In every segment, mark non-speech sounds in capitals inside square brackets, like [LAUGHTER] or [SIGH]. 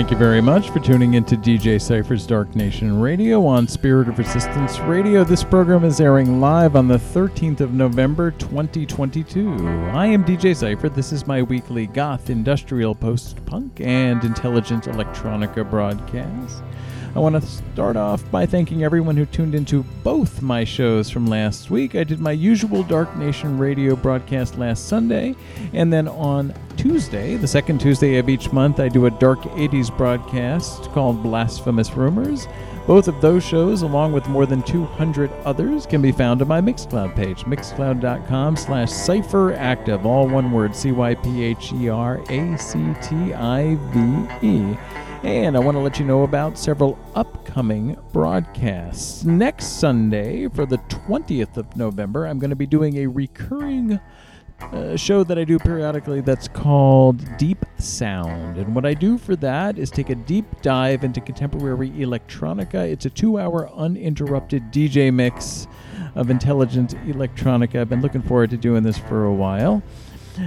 Thank you very much for tuning into DJ Cypher's Dark Nation Radio on Spirit of Resistance Radio. This program is airing live on the 13th of November 2022. I am DJ Cypher. This is my weekly goth, industrial, post punk, and intelligent electronica broadcast. I want to start off by thanking everyone who tuned into both my shows from last week. I did my usual Dark Nation radio broadcast last Sunday, and then on Tuesday, the second Tuesday of each month, I do a Dark 80s broadcast called Blasphemous Rumors. Both of those shows, along with more than 200 others, can be found on my Mixcloud page, mixcloud.com slash cypheractive, all one word, C-Y-P-H-E-R-A-C-T-I-V-E. And I want to let you know about several upcoming broadcasts. Next Sunday, for the 20th of November, I'm going to be doing a recurring uh, show that I do periodically that's called Deep Sound. And what I do for that is take a deep dive into contemporary electronica. It's a two hour uninterrupted DJ mix of intelligent electronica. I've been looking forward to doing this for a while.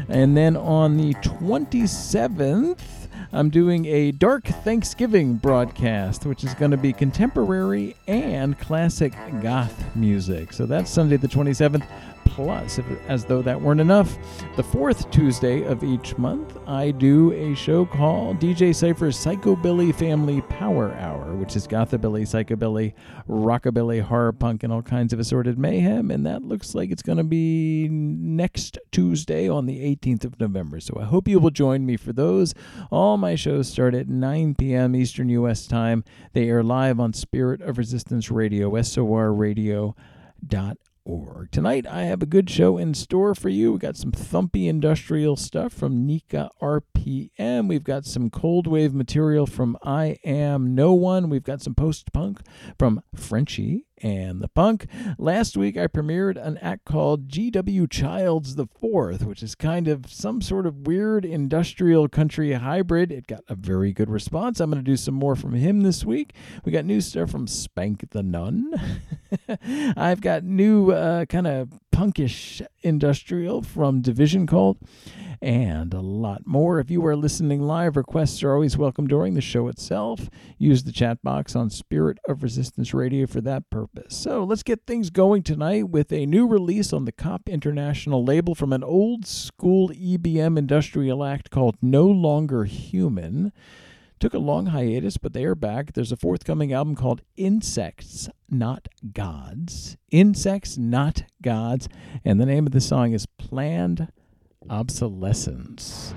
And then on the 27th, I'm doing a Dark Thanksgiving broadcast, which is going to be contemporary and classic goth music. So that's Sunday the 27th. Plus, if, as though that weren't enough, the fourth Tuesday of each month, I do a show called DJ Cypher's Psychobilly Family Power Hour, which is gothabilly, psychobilly, rockabilly, horror punk, and all kinds of assorted mayhem. And that looks like it's going to be next Tuesday on the 18th of November. So I hope you will join me for those. All my shows start at 9 p.m. Eastern U.S. time. They air live on Spirit of Resistance Radio, SOR Radio. Dot org. Tonight, I have a good show in store for you. We got some thumpy industrial stuff from Nika RPM. We've got some cold wave material from I Am No One. We've got some post punk from Frenchie and the Punk. Last week, I premiered an act called G.W. Childs the Fourth, which is kind of some sort of weird industrial country hybrid. It got a very good response. I'm going to do some more from him this week. We got new stuff from Spank the Nun. [LAUGHS] I've got new uh, kind of punkish industrial from Division Cult and a lot more. If you are listening live, requests are always welcome during the show itself. Use the chat box on Spirit of Resistance Radio for that purpose. So let's get things going tonight with a new release on the Cop International label from an old school EBM industrial act called No Longer Human. Took a long hiatus, but they are back. There's a forthcoming album called Insects, Not Gods. Insects, Not Gods. And the name of the song is Planned Obsolescence.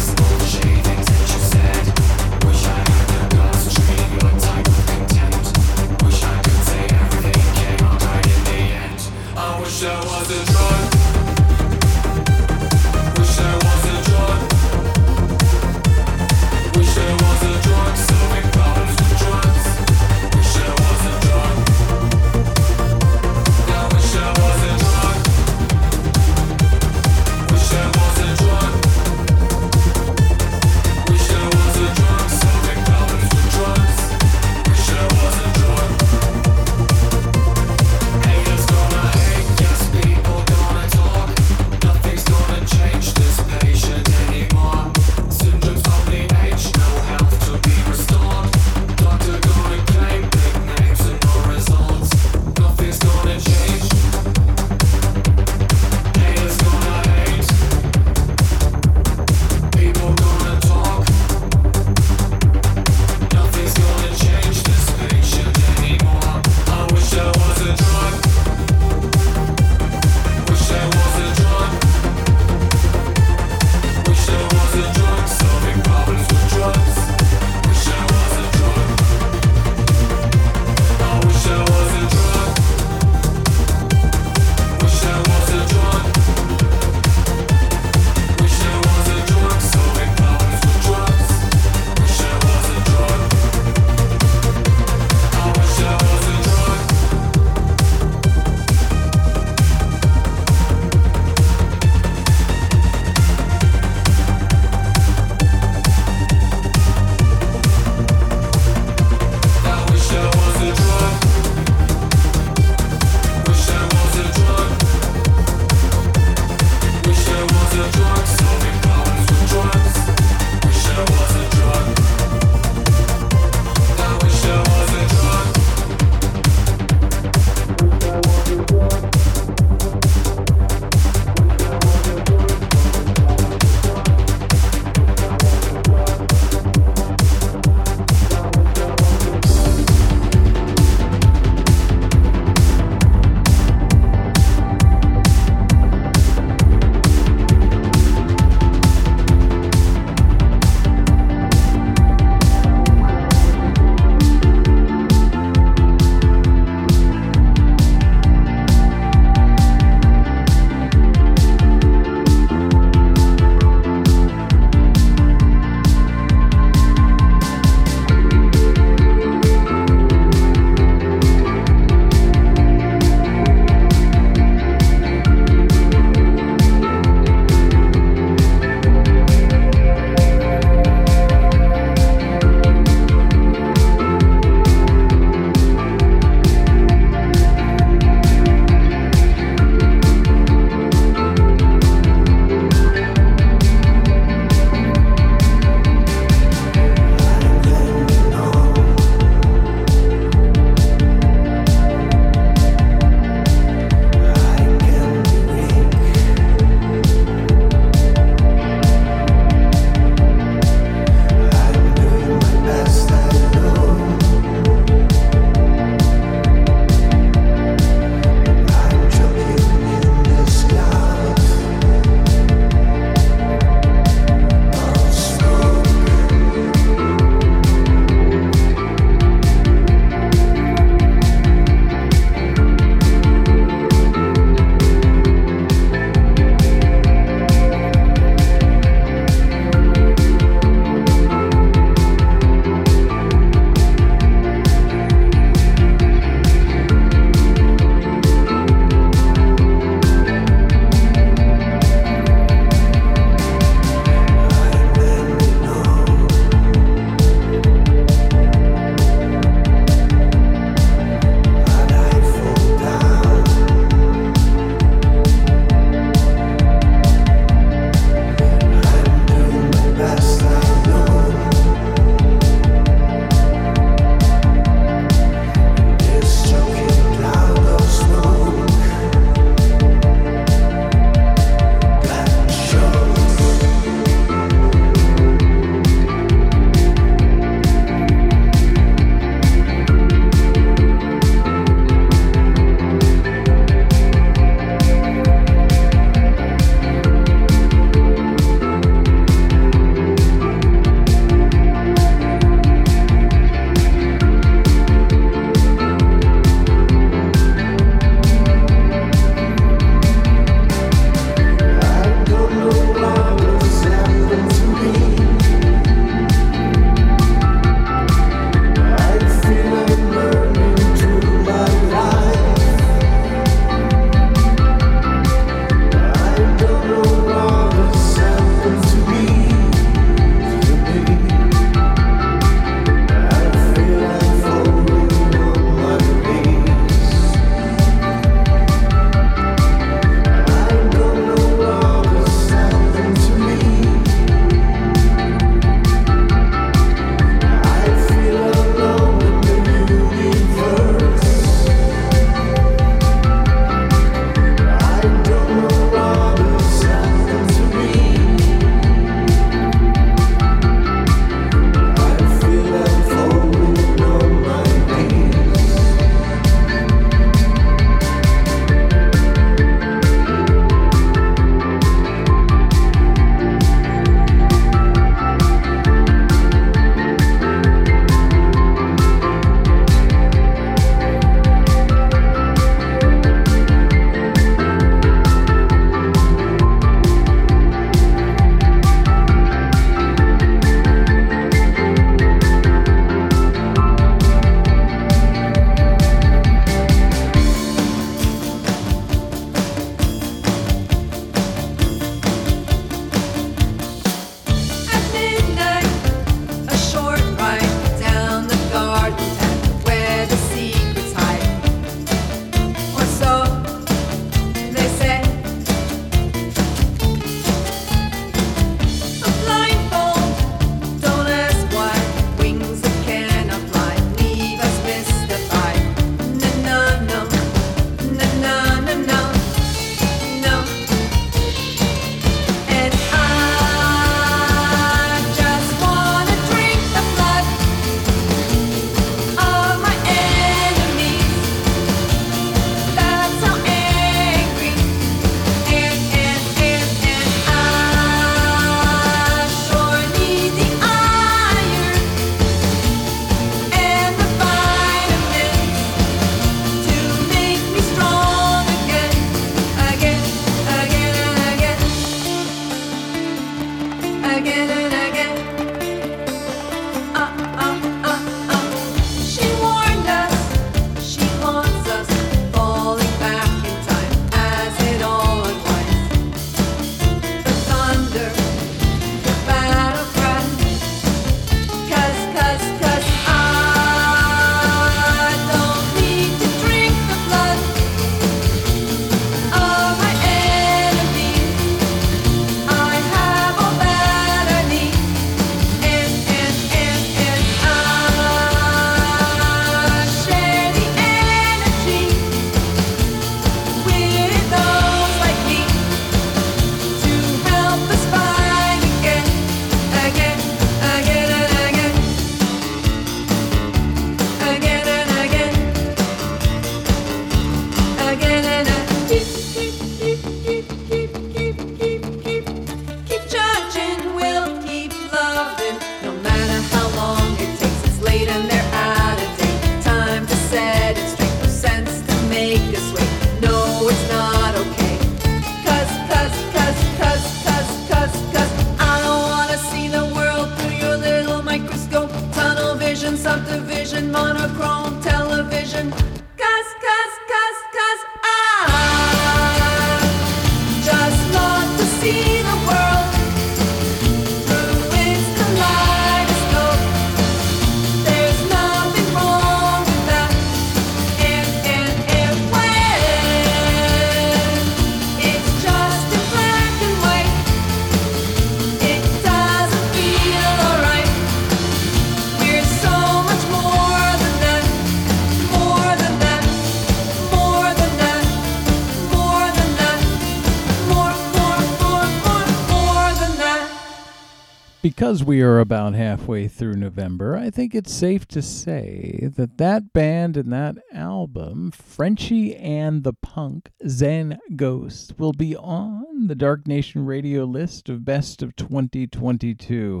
Because we are about halfway through November, I think it's safe to say that that band and that album, Frenchy and the Punk, Zen Ghost, will be on the Dark Nation radio list of best of 2022.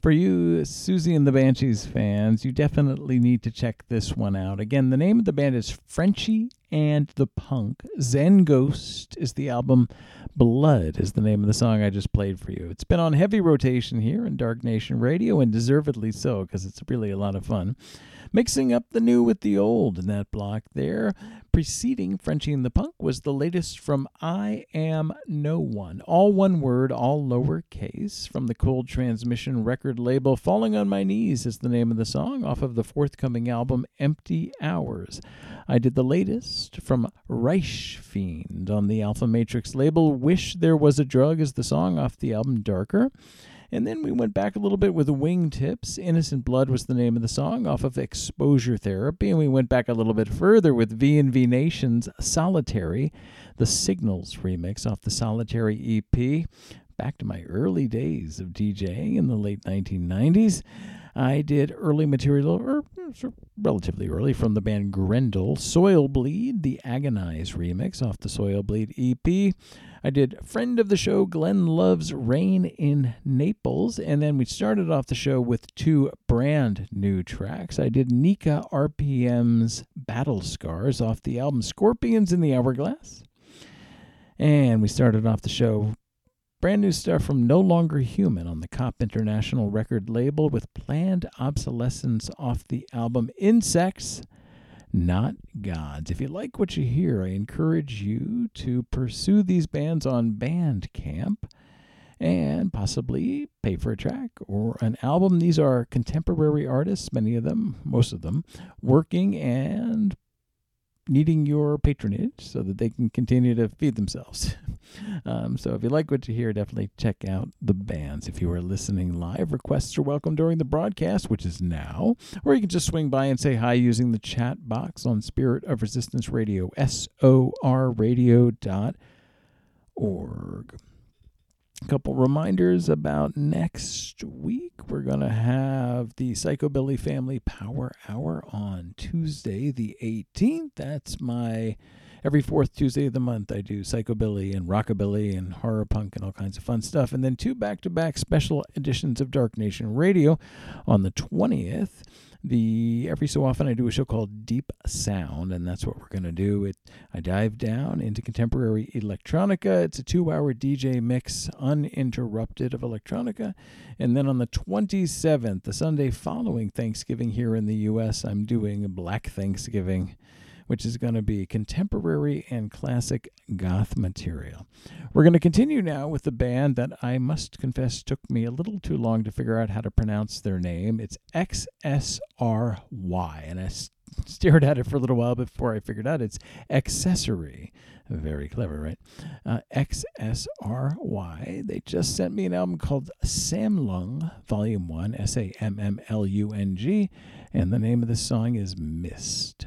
For you, Siouxsie and the Banshees fans, you definitely need to check this one out. Again, the name of the band is Frenchy and the Punk. Zen Ghost is the album. Blood is the name of the song I just played for you. It's been on heavy rotation here in Dark Nation Radio, and deservedly so, because it's really a lot of fun. Mixing up the new with the old in that block there. Preceding Frenchy and the Punk was the latest from I Am No One. All one word, all lowercase, from the Cold Transmission record label. Falling on My Knees is the name of the song off of the forthcoming album Empty Hours. I did the latest from Reich Fiend on the Alfa Matrix label. Wish There Was a Drug is the song off the album Darker. And then we went back a little bit with Wingtips. Innocent Blood was the name of the song off of Exposure Therapy. And we went back a little bit further with VNV Nation's Solitary, the Signals remix off the Solitary EP. Back to my early days of DJing in the late 1990s. I did early material, or mm, relatively early, from the band Grendel, Soil Bleed, the Agonize remix off the Soil Bleed EP. I did friend of the show, Glenn Love's Rain in Naples, and then we started off the show with two brand new tracks. I did Nika RPM's Battle Scars off the album Scorpions in the Hourglass. And we started off the show Brand new stuff from No Longer Human on the Cop International record label with planned obsolescence off the album Insects, Not Gods. If you like what you hear, I encourage you to pursue these bands on Bandcamp and possibly pay for a track or an album. These are contemporary artists, many of them, most of them, working and needing your patronage so that they can continue to feed themselves. [LAUGHS] um, so if you like what you hear, definitely check out the bands. If you are listening live, requests are welcome during the broadcast, which is now, or you can just swing by and say hi using the chat box on Spirit of Resistance Radio, S-O-R radio.org. A couple reminders about next week. We're going to have the Psychobilly Family Power Hour on Tuesday, the 18th. That's my every fourth Tuesday of the month. I do Psychobilly and Rockabilly and Horror Punk and all kinds of fun stuff. And then two back to back special editions of Dark Nation Radio on the 20th the every so often I do a show called Deep Sound, and that's what we're to do. It I dive down into contemporary electronica. It's a two-hour DJ mix, uninterrupted of electronica, and then on the 27th, the Sunday following Thanksgiving here in the U.S., I'm doing Black Thanksgiving which is going to be contemporary and classic goth material. We're going to continue now with the band that I must confess took me a little too long to figure out how to pronounce their name. It's XSRY, and I stared at it for a little while before I figured out it's accessory. Very clever, right? Uh, XSRY. They just sent me an album called Sammlung, Volume 1, S A M M L U N G, and the name of the song is Mist.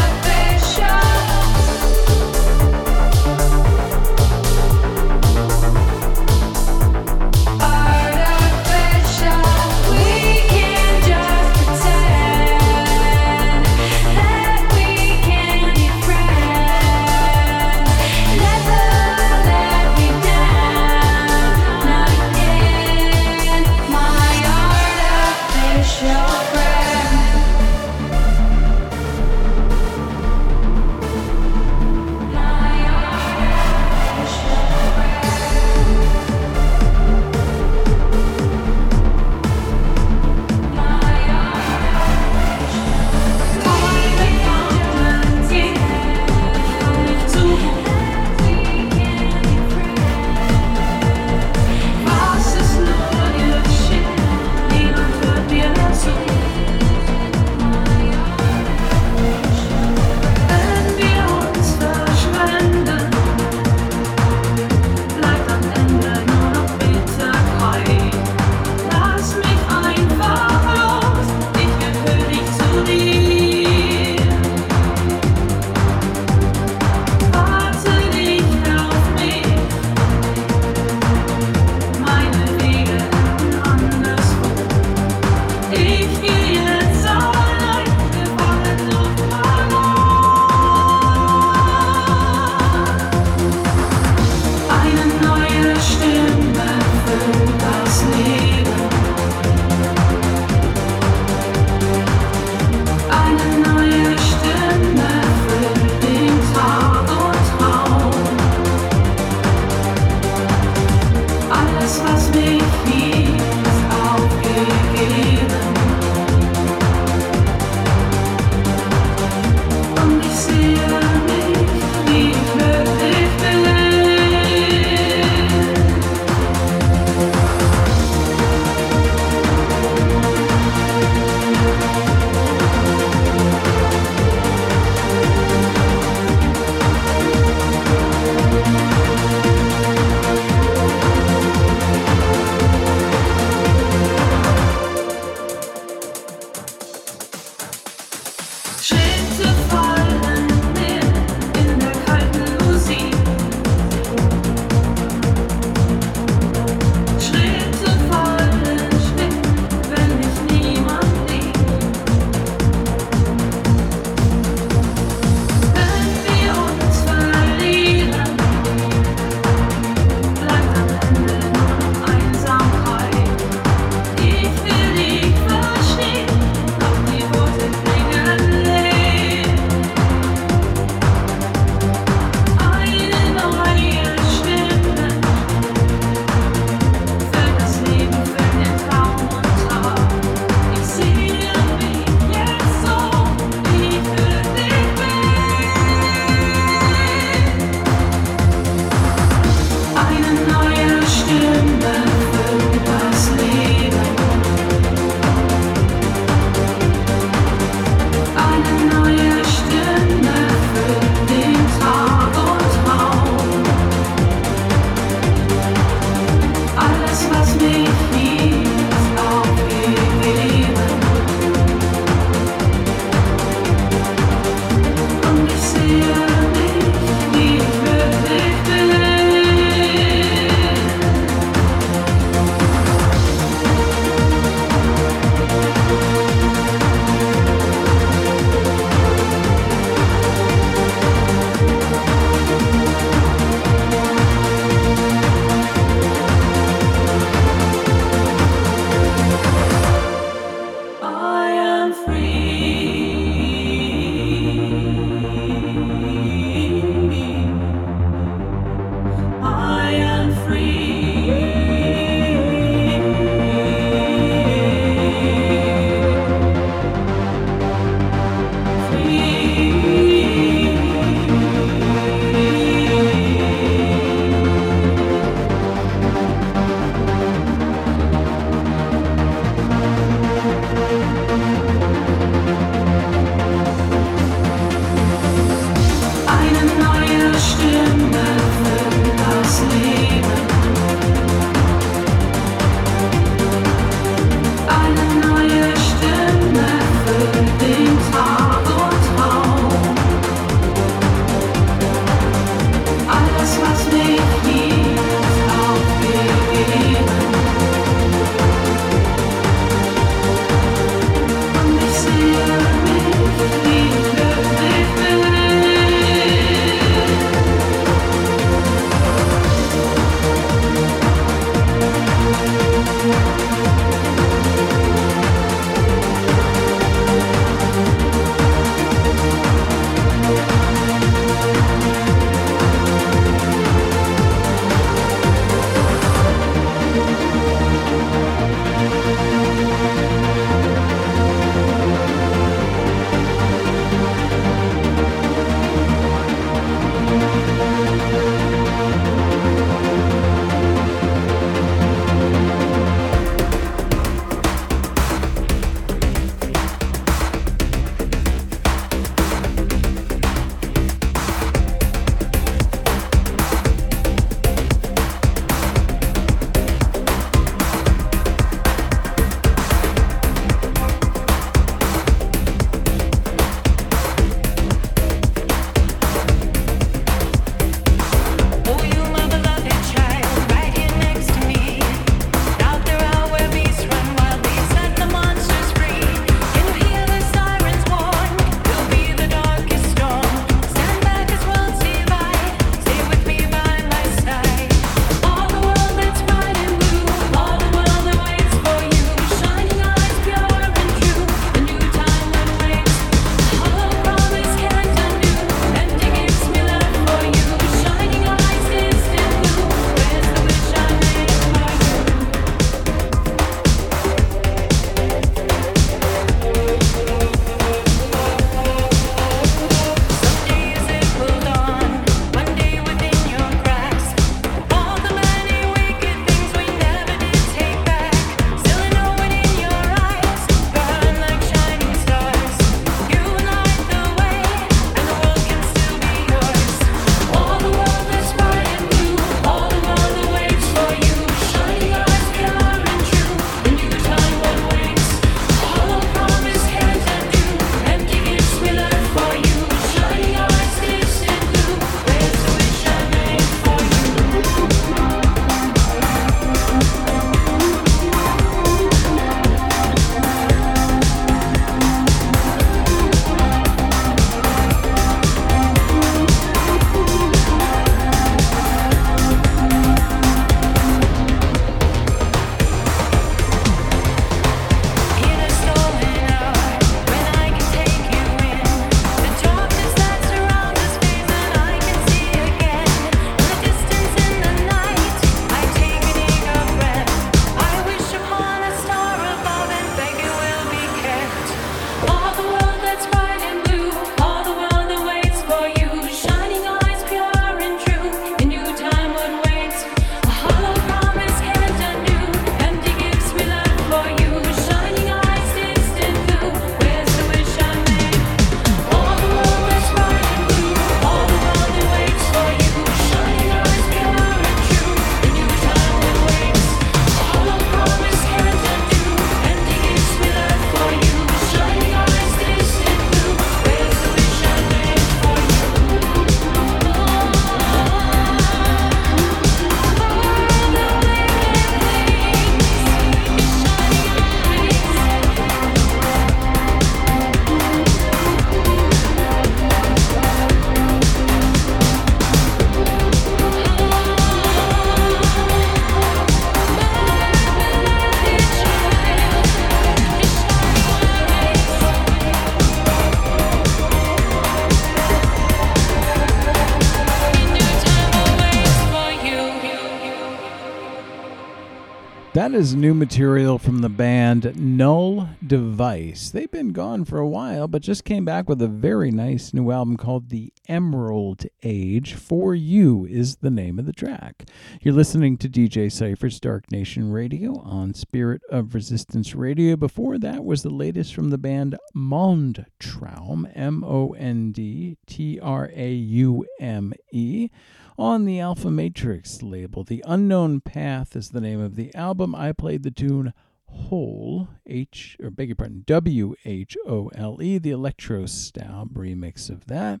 Is new material from the band Null Device. They've been gone for a while, but just came back with a very nice new album called The Emerald Age. For You is the name of the track. You're listening to DJ Cypher's Dark Nation Radio on Spirit of Resistance Radio. Before that was the latest from the band Mondtraume, M O N D T R A U M E on the Alfa Matrix label. The Unknown Path is the name of the album. I played the tune Whole, H, or beg your pardon, W H O L E, the Electro Style remix of that.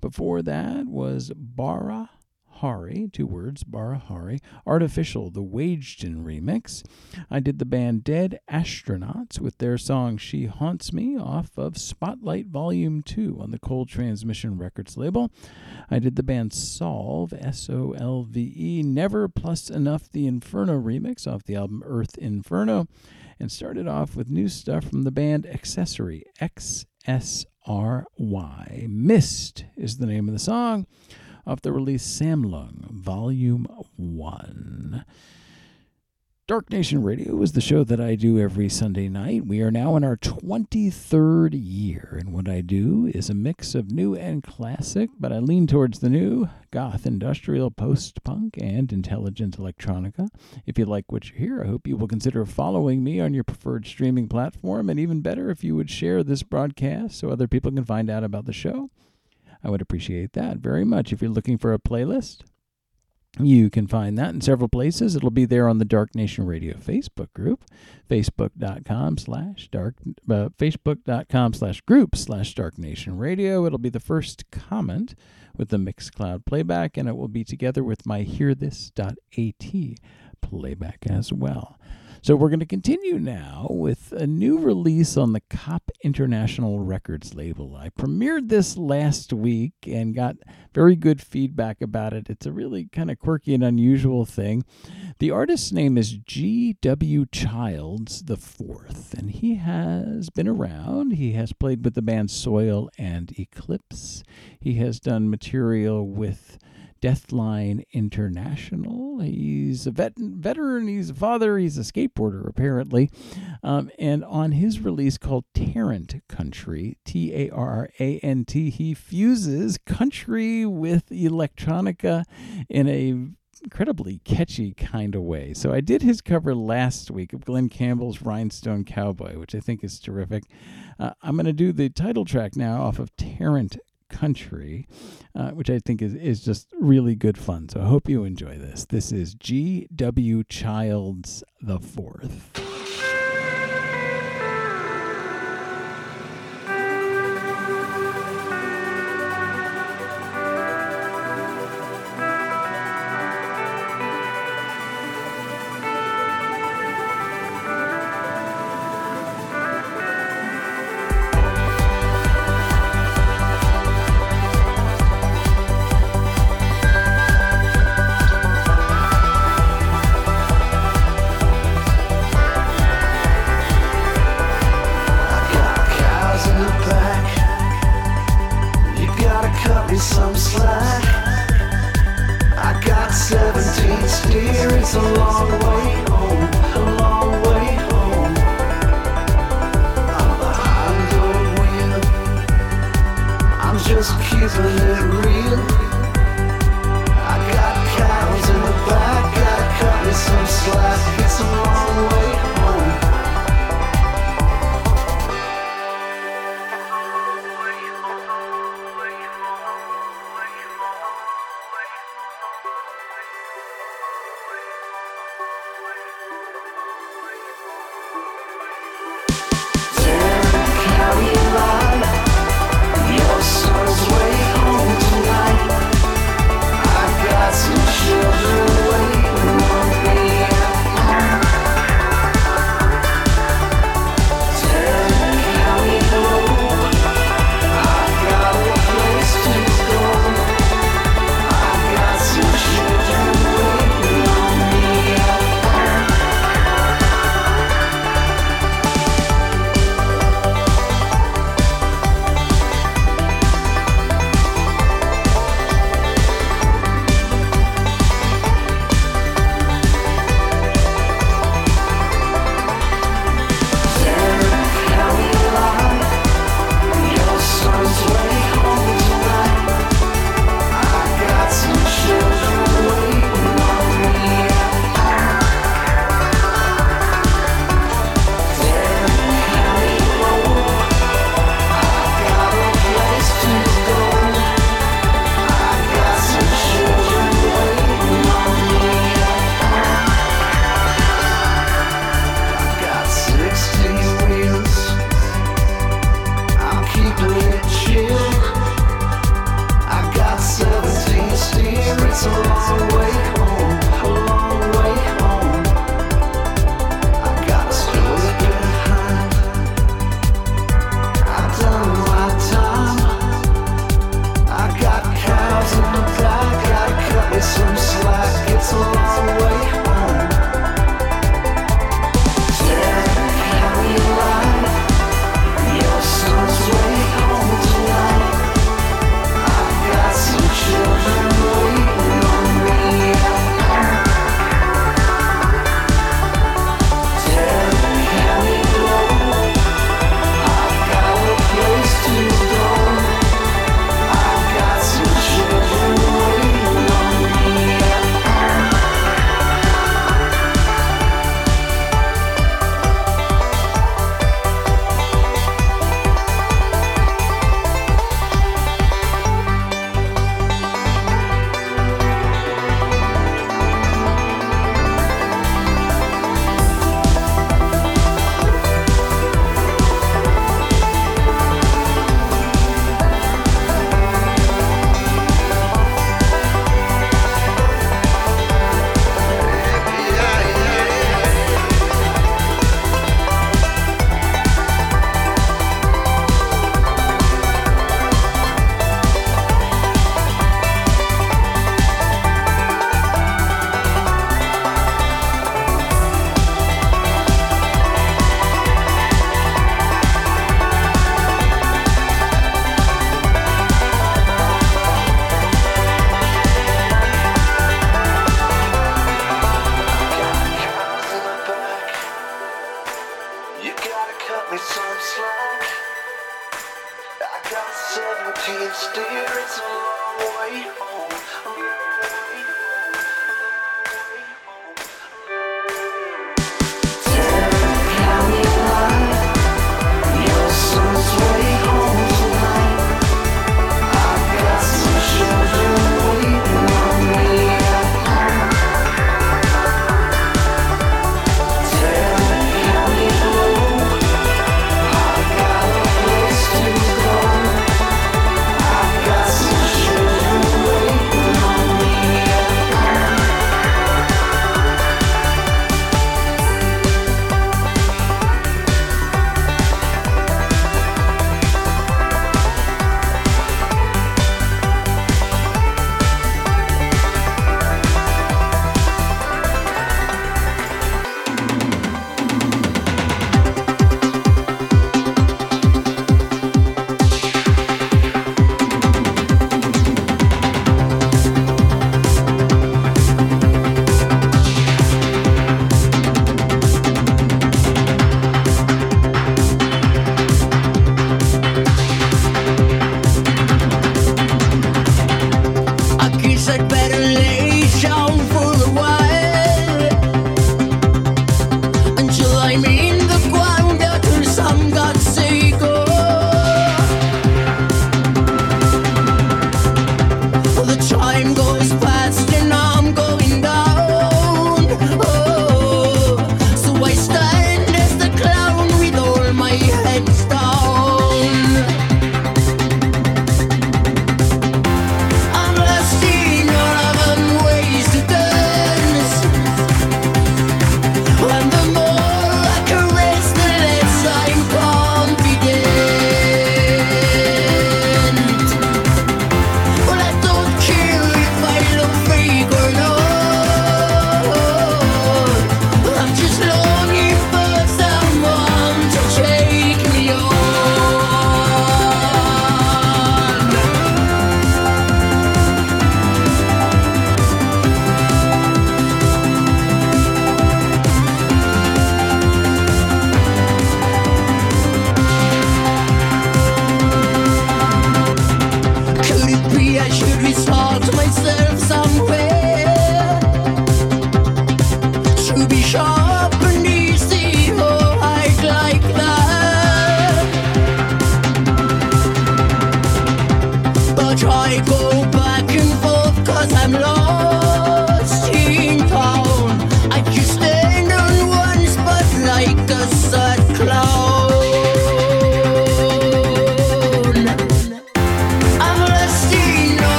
Before that was Bara Hari, two words, Barahari, Artificial, the Wageden remix. I did the band Dead Astronauts with their song She Haunts Me off of Spotlight Volume 2 on the Cold Transmission Records label. I did the band Solve, S O L V E, Never Plus Enough, the Inferno remix off the album Earth Inferno, and started off with new stuff from the band Accessory, X S R Y. Mist is the name of the song off the release Sammlung, Volume 1. Dark Nation Radio is the show that I do every Sunday night. We are now in our 23rd year, and what I do is a mix of new and classic, but I lean towards the new goth, industrial, post punk, and intelligent electronica. If you like what you hear, I hope you will consider following me on your preferred streaming platform, and even better, if you would share this broadcast so other people can find out about the show. I would appreciate that very much. If you're looking for a playlist, you can find that in several places. It'll be there on the Dark Nation Radio Facebook group, facebook.com slash dark, uh, facebook.com slash group slash Dark Nation Radio. It'll be the first comment with the Mixcloud playback, and it will be together with my hearthis.at playback as well. So we're going to continue now with a new release on the Cop International Records label. I premiered this last week and got very good feedback about it. It's a really kind of quirky and unusual thing. The artist's name is G.W. Childs the Fourth, and he has been around. He has played with the band Soil and Eclipse. He has done material with Deathline International. He's a vet- veteran, he's a father, he's a skateboarder, apparently. Um, and on his release called Tarrant Country, T A R R A N T, he fuses country with electronica in a incredibly catchy kind of way. So I did his cover last week of Glen Campbell's Rhinestone Cowboy, which I think is terrific. Uh, I'm going to do the title track now off of Tarrant country, uh, which I think is, is just really good fun. So I hope you enjoy this. This is G.W. Childs the Fourth.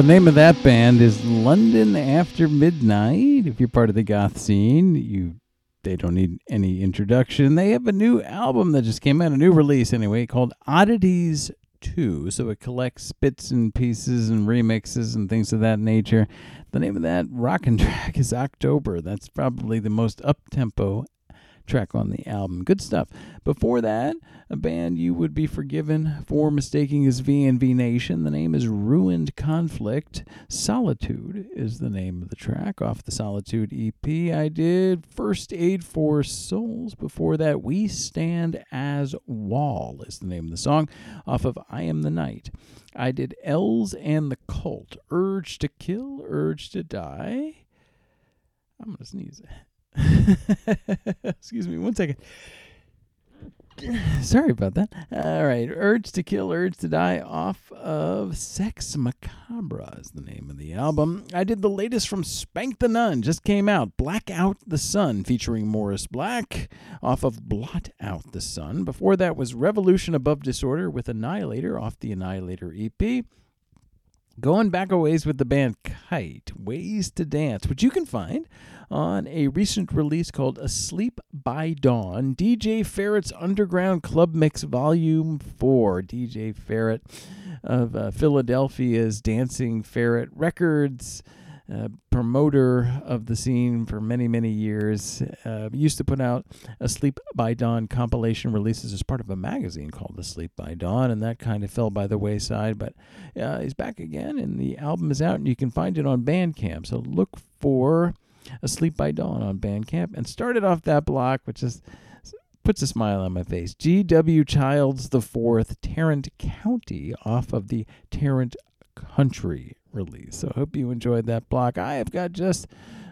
The name of that band is London After Midnight. If you're part of the goth scene, you they don't need any introduction. They have a new album that just came out, a new release anyway, called Oddities 2. So it collects bits and pieces and remixes and things of that nature. The name of that rockin' [LAUGHS] track is October. That's probably the most up tempo track on the album. Good stuff. Before that, a band you would be forgiven for mistaking as VNV Nation. The name is Ruined Conflict. Solitude is the name of the track off the Solitude EP. I did First Aid for Souls. Before that, We Stand as Wall is the name of the song off of I Am the Night. I did Els and the Cult. Urge to Kill, Urge to Die. I'm going to sneeze. [LAUGHS] [LAUGHS] Excuse me one second. Sorry about that. All right. Urge to Kill, Urge to Die off of Sex Macabre is the name of the album. I did the latest from Spank the Nun, just came out. Black Out the Sun featuring Morris Black off of Blot Out the Sun. Before that was Revolution Above Disorder with Annihilator off the Annihilator EP. Going back a ways with the band Kite, Ways to Dance, which you can find on a recent release called Asleep by Dawn, DJ Ferret's Underground Club Mix Volume 4. DJ Ferret of uh, Philadelphia's Dancing Ferret Records. Uh, promoter of the scene for many, many years. Uh, used to put out Asleep by Dawn compilation releases as part of a magazine called The Sleep by Dawn, and that kind of fell by the wayside. But uh, he's back again, and the album is out, and you can find it on Bandcamp. So look for Asleep by Dawn on Bandcamp, and started off that block, which is puts a smile on my face. G.W. Childs the Fourth, Tarrant County, off of the Tarrant County release. So I hope you enjoyed that block. I have got just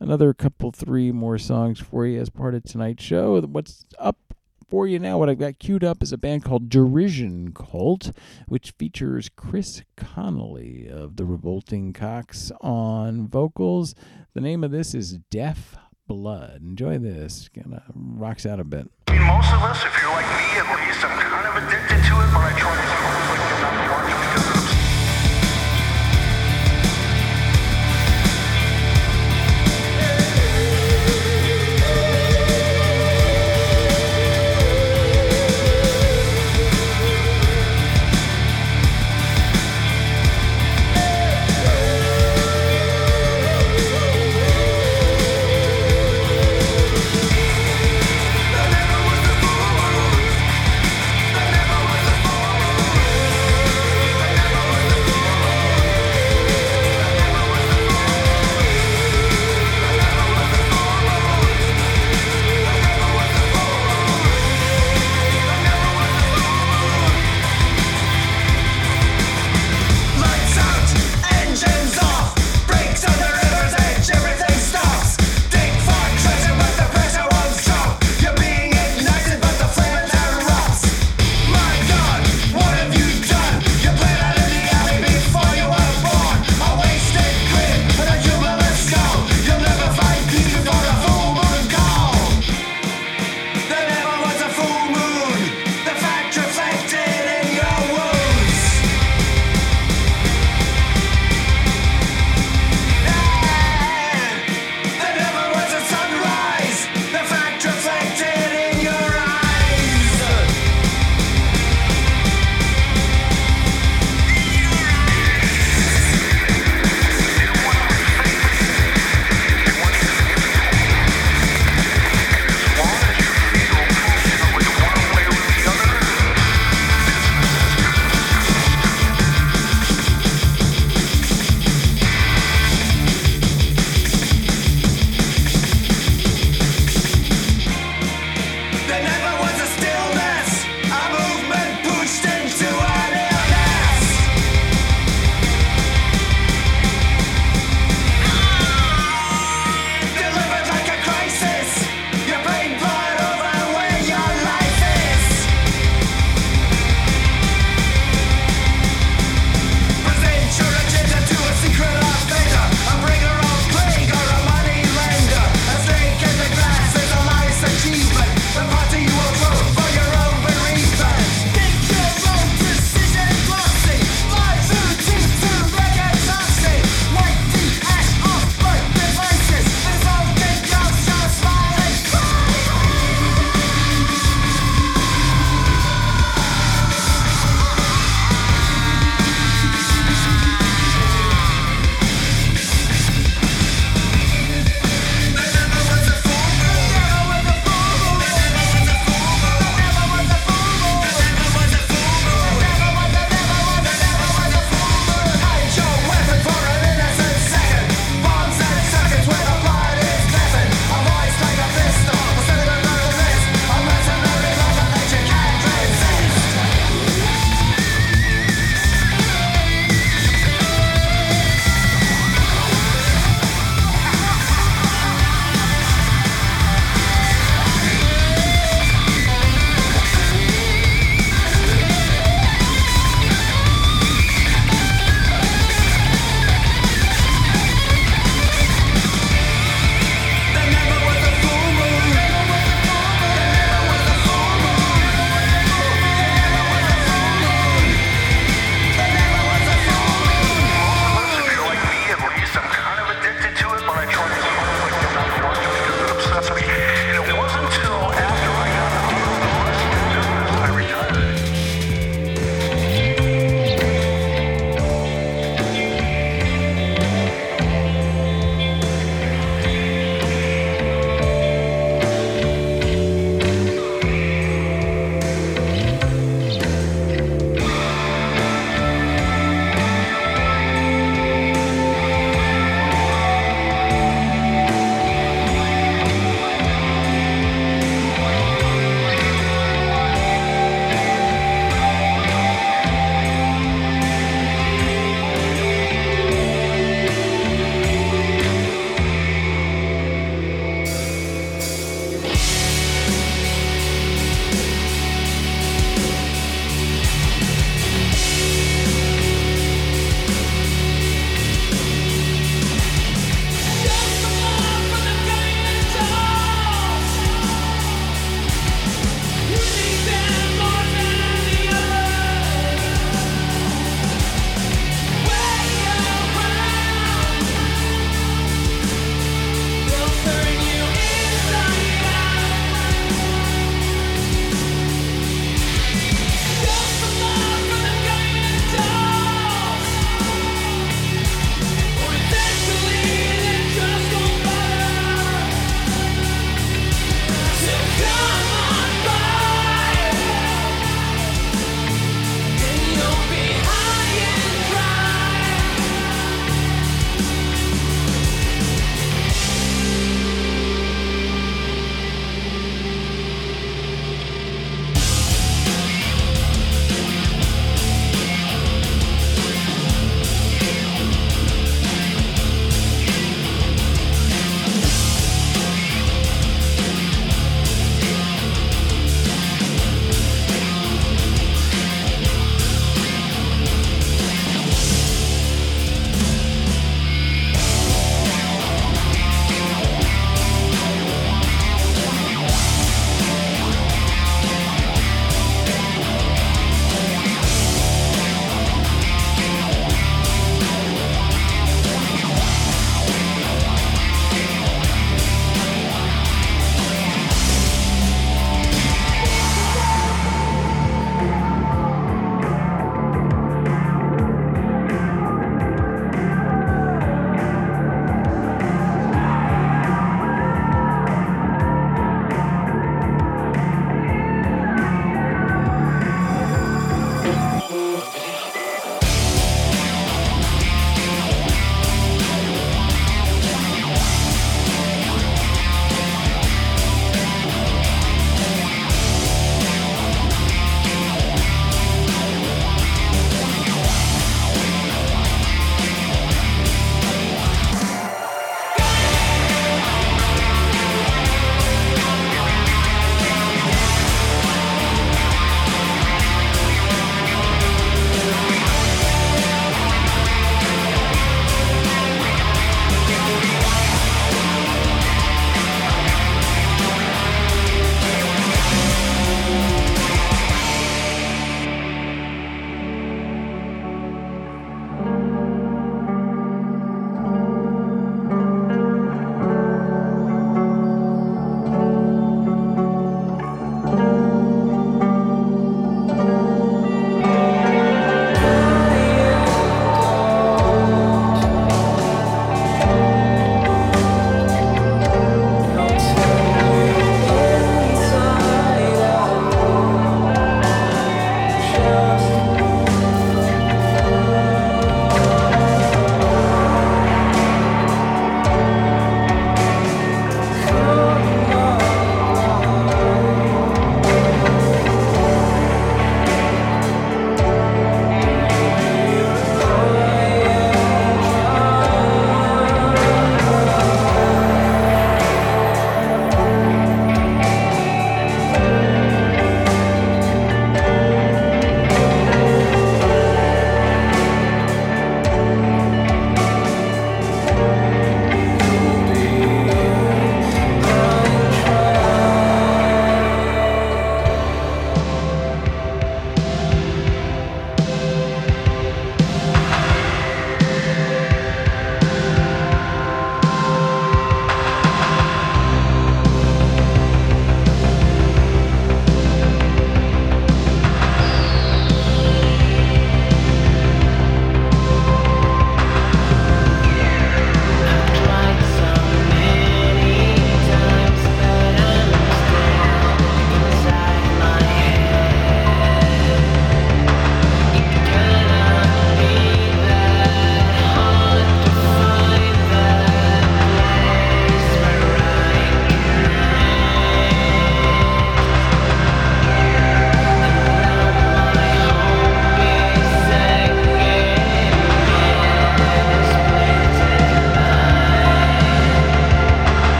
another couple, three more songs for you as part of tonight's show. What's up for you now? What I've got queued up is a band called Derision Cult, which features Chris Connelly of the Revolting Cocks on vocals. The name of this is Deaf Blood. Enjoy this. Kind of rocks out a bit. I mean, most of us, if you're like me at least, I'm kind of addicted to it, but I try to like not because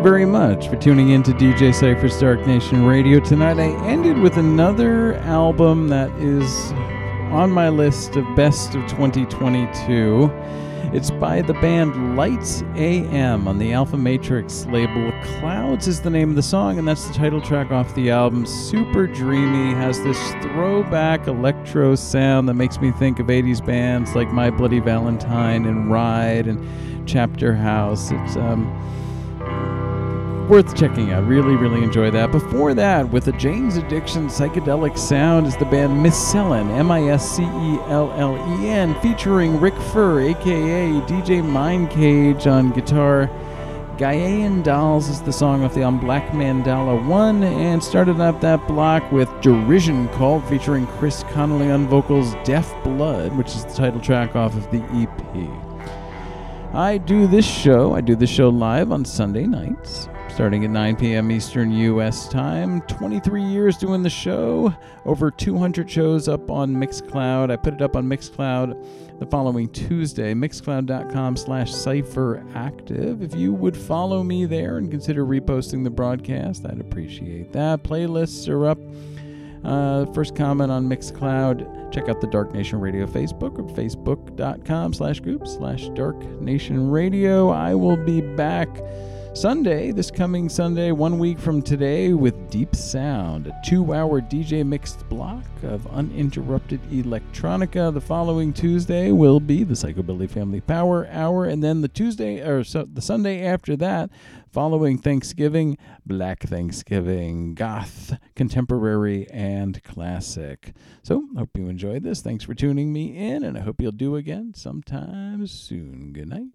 you very much for tuning in to DJ Cypher's Dark Nation Radio tonight. I ended with another album that is on my list of best of 2022. It's by the band Lights AM on the Alfa Matrix label. Clouds is the name of the song, and that's the title track off the album. Super dreamy, has this throwback electro sound that makes me think of 80s bands like My Bloody Valentine and Ride and Chapterhouse. It's um, worth checking out. Really, really enjoy that. Before that, with a Jane's Addiction psychedelic sound, is the band Miscellen, M I S C E L L E N, featuring Rick Fur, aka DJ Mindcage, on guitar. Gaian Dolls is the song off the album Black Mandala 1, and started up that block with Derision Cult featuring Chris Connelly on vocals, Deaf Blood, which is the title track off of the EP. I do this show, I do this show live on Sunday nights starting at 9 p.m. Eastern U.S. time. 23 years doing the show, over 200 shows up on Mixcloud. I put it up on Mixcloud the following Tuesday, mixcloud.com slash cypheractive. If you would follow me there and consider reposting the broadcast, I'd appreciate that. Playlists are up. Uh, first comment on Mixcloud. Check out the Dark Nation Radio Facebook or facebook.com slash group slash Dark Nation Radio. I will be back Sunday, this coming Sunday, one week from today, with Deep Sound, a two hour DJ mixed block of uninterrupted electronica. The following Tuesday will be the Psychobilly Family Power Hour, and then the Tuesday, or so, the Sunday after that, following Thanksgiving, Black Thanksgiving, Goth, Contemporary, and Classic. So, hope you enjoyed this. Thanks for tuning me in, and I hope you'll do again sometime soon. Good night.